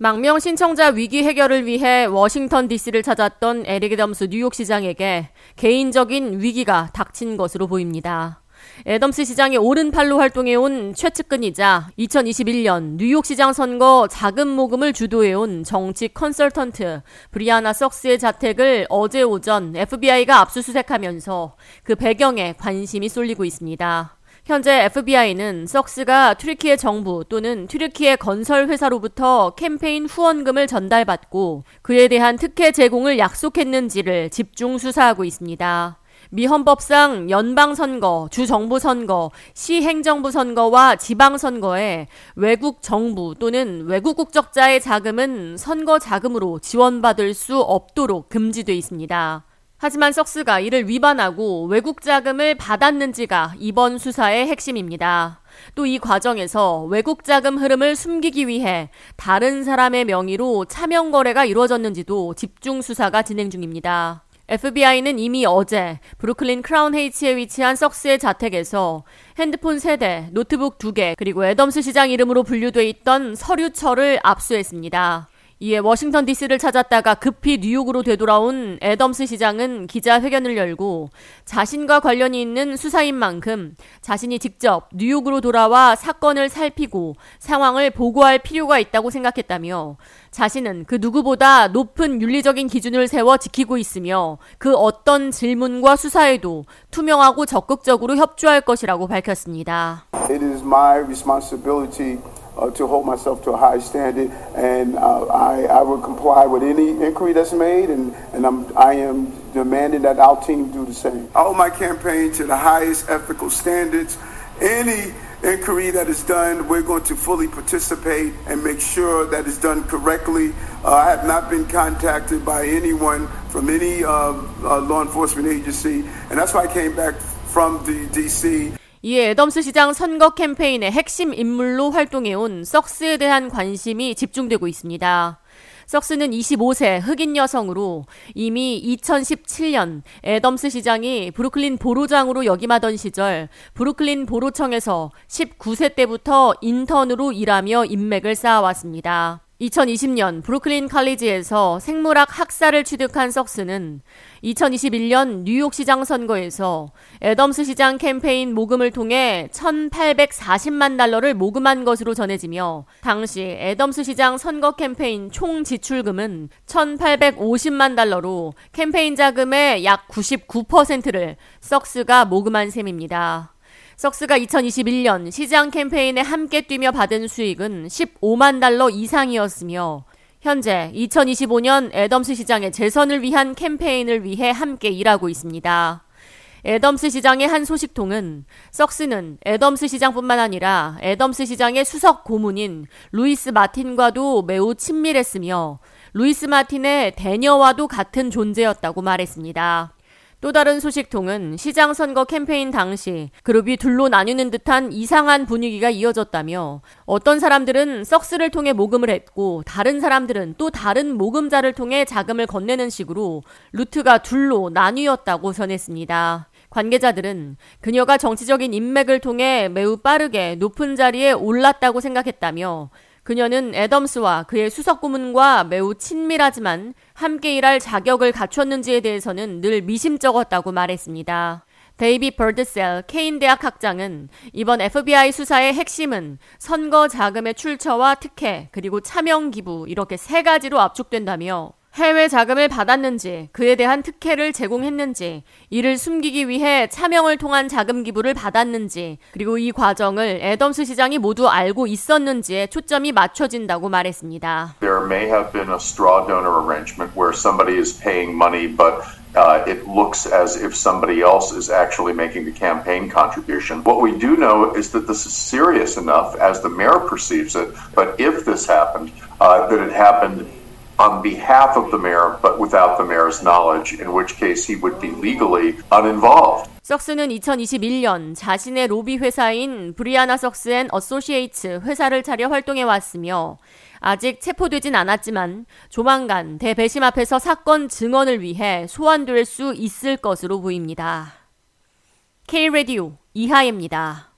망명 신청자 위기 해결을 위해 워싱턴 DC를 찾았던 에릭 애덤스 뉴욕 시장에게 개인적인 위기가 닥친 것으로 보입니다. 애덤스 시장의 오른팔로 활동해온 최측근이자 2021년 뉴욕시장 선거 자금 모금을 주도해온 정치 컨설턴트 브리아나 석스의 자택을 어제 오전 FBI가 압수수색하면서 그 배경에 관심이 쏠리고 있습니다. 현재 FBI는 석스가 튀르키예 정부 또는 튀르키예 건설 회사로부터 캠페인 후원금을 전달받고 그에 대한 특혜 제공을 약속했는지를 집중 수사하고 있습니다. 미 헌법상 연방선거, 주정부선거, 시행정부선거와 지방선거에 외국 정부 또는 외국 국적자의 자금은 선거 자금으로 지원받을 수 없도록 금지돼 있습니다. 하지만 석스가 이를 위반하고 외국 자금을 받았는지가 이번 수사의 핵심입니다. 또 이 과정에서 외국 자금 흐름을 숨기기 위해 다른 사람의 명의로 차명 거래가 이루어졌는지도 집중 수사가 진행 중입니다. FBI는 이미 어제 브루클린 크라운 헤이츠에 위치한 석스의 자택에서 핸드폰 3대, 노트북 2개, 그리고 애덤스 시장 이름으로 분류돼 있던 서류철을 압수했습니다. 이에 워싱턴 DC를 찾았다가 급히 뉴욕으로 되돌아온 애덤스 시장은 기자회견을 열고 자신과 관련이 있는 수사인 만큼 자신이 직접 뉴욕으로 돌아와 사건을 살피고 상황을 보고할 필요가 있다고 생각했다며 자신은 그 누구보다 높은 윤리적인 기준을 세워 지키고 있으며 그 어떤 질문과 수사에도 투명하고 적극적으로 협조할 것이라고 밝혔습니다. Uh, to hold myself to a high standard, and uh, I, I will comply with any inquiry that's made, and, and I'm, I am demanding that our team do the same. I hold my campaign to the highest ethical standards. Any inquiry that is done, we're going to fully participate and make sure that it's done correctly. Uh, I have not been contacted by anyone from any uh, uh, law enforcement agency, and that's why I came back from the DC. 이에 애덤스 시장 선거 캠페인의 핵심 인물로 활동해온 석스에 대한 관심이 집중되고 있습니다. 석스는 25세 흑인 여성으로 이미 2017년 애덤스 시장이 브루클린 보로장으로 역임하던 시절 브루클린 보로청에서 19세 때부터 인턴으로 일하며 인맥을 쌓아왔습니다. 2020년 브루클린 칼리지에서 생물학 학사를 취득한 석스는 2021년 뉴욕시장 선거에서 애덤스 시장 캠페인 모금을 통해 1,840만 달러를 모금한 것으로 전해지며 당시 애덤스 시장 선거 캠페인 총 지출금은 1,850만 달러로 캠페인 자금의 약 99%를 석스가 모금한 셈입니다. 석스가 2021년 시장 캠페인에 함께 뛰며 받은 수익은 15만 달러 이상이었으며 현재 2025년 애덤스 시장의 재선을 위한 캠페인을 위해 함께 일하고 있습니다. 애덤스 시장의 한 소식통은 석스는 애덤스 시장뿐만 아니라 애덤스 시장의 수석 고문인 루이스 마틴과도 매우 친밀했으며 루이스 마틴의 대녀와도 같은 존재였다고 말했습니다. 또 다른 소식통은 시장 선거 캠페인 당시 그룹이 둘로 나뉘는 듯한 이상한 분위기가 이어졌다며 어떤 사람들은 석스를 통해 모금을 했고 다른 사람들은 또 다른 모금자를 통해 자금을 건네는 식으로 루트가 둘로 나뉘었다고 전했습니다. 관계자들은 그녀가 정치적인 인맥을 통해 매우 빠르게 높은 자리에 올랐다고 생각했다며 그녀는 애덤스와 그의 수석 고문과 매우 친밀하지만 함께 일할 자격을 갖췄는지에 대해서는 늘 미심쩍었다고 말했습니다. 데이비 버드셀 케인 대학 학장은 이번 FBI 수사의 핵심은 선거 자금의 출처와 특혜 그리고 차명 기부 이렇게 세 가지로 압축된다며 해외 자금을 받았는지, 그에 대한 특혜를 제공했는지, 이를 숨기기 위해 차명을 통한 자금 기부를 받았는지, 그리고 이 과정을 애덤스 시장이 모두 알고 있었는지에 초점이 맞춰진다고 말했습니다. There may have been a straw donor arrangement where somebody is paying money, but Uh, it looks as if somebody else is actually making the campaign contribution. What we do know is that this is serious enough as the mayor perceives it, but if this happened, uh, that it happened on behalf of the mayor, but without the mayor's knowledge, in which case he would be legally uninvolved. 석스는 2021년 자신의 로비 회사인 브리아나 석스 앤 어소시에이츠 회사를 차려 활동해 왔으며 아직 체포되진 않았지만 조만간 대배심 앞에서 사건 증언을 위해 소환될 수 있을 것으로 보입니다. K 라디오 이하입니다.